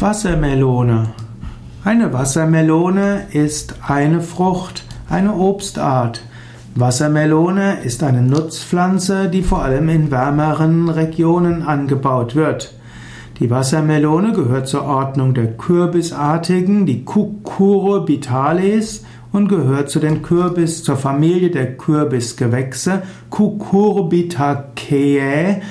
Wassermelone. Eine Wassermelone ist eine Frucht, eine Obstart. Wassermelone ist eine Nutzpflanze, die vor allem in wärmeren Regionen angebaut wird. Die Wassermelone gehört zur Ordnung der Kürbisartigen, die Cucurbitales, und gehört zu den Kürbis, zur Familie der Kürbisgewächse Cucurbitaceae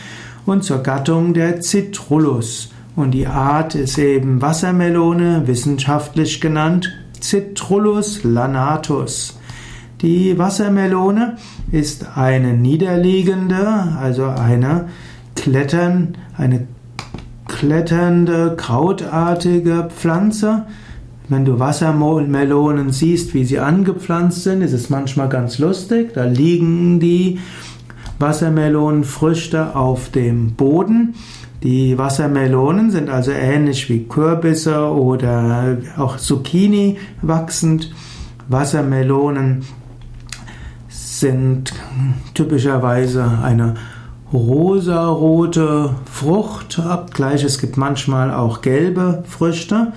und zur Gattung der Citrullus. Und die Art ist eben Wassermelone, wissenschaftlich genannt Citrullus lanatus. Die Wassermelone ist eine niederliegende, also eine klettern, eine kletternde, krautartige Pflanze. Wenn du Wassermelonen siehst, wie sie angepflanzt sind, ist es manchmal ganz lustig. Da liegen die Wassermelonenfrüchte auf dem Boden. Die Wassermelonen sind also ähnlich wie Kürbisse oder auch Zucchini wachsend. Wassermelonen sind typischerweise eine rosarote Frucht, obgleich es gibt manchmal auch gelbe Früchte.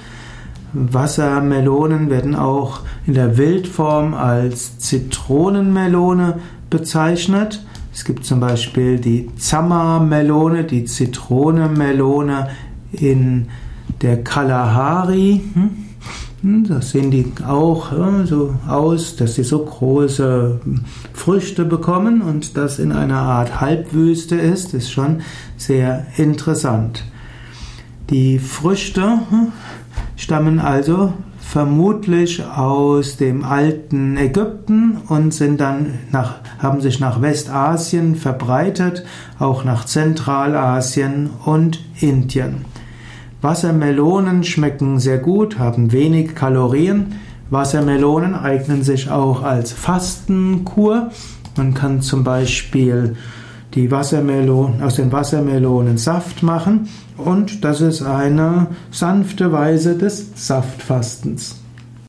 Wassermelonen werden auch in der Wildform als Zitronenmelone bezeichnet. Es gibt zum Beispiel die Zammermelone, die Zitronemelone in der Kalahari. Hm, da sehen die auch so aus, dass sie so große Früchte bekommen und das in einer Art Halbwüste ist, ist schon sehr interessant. Die Früchte hm, stammen also vermutlich aus dem alten Ägypten und sind dann nach, haben sich nach Westasien verbreitet, auch nach Zentralasien und Indien. Wassermelonen schmecken sehr gut, haben wenig Kalorien. Wassermelonen eignen sich auch als Fastenkur. Man kann zum Beispiel die Wassermelonen, aus den Wassermelonen Saft machen und das ist eine sanfte Weise des Saftfastens.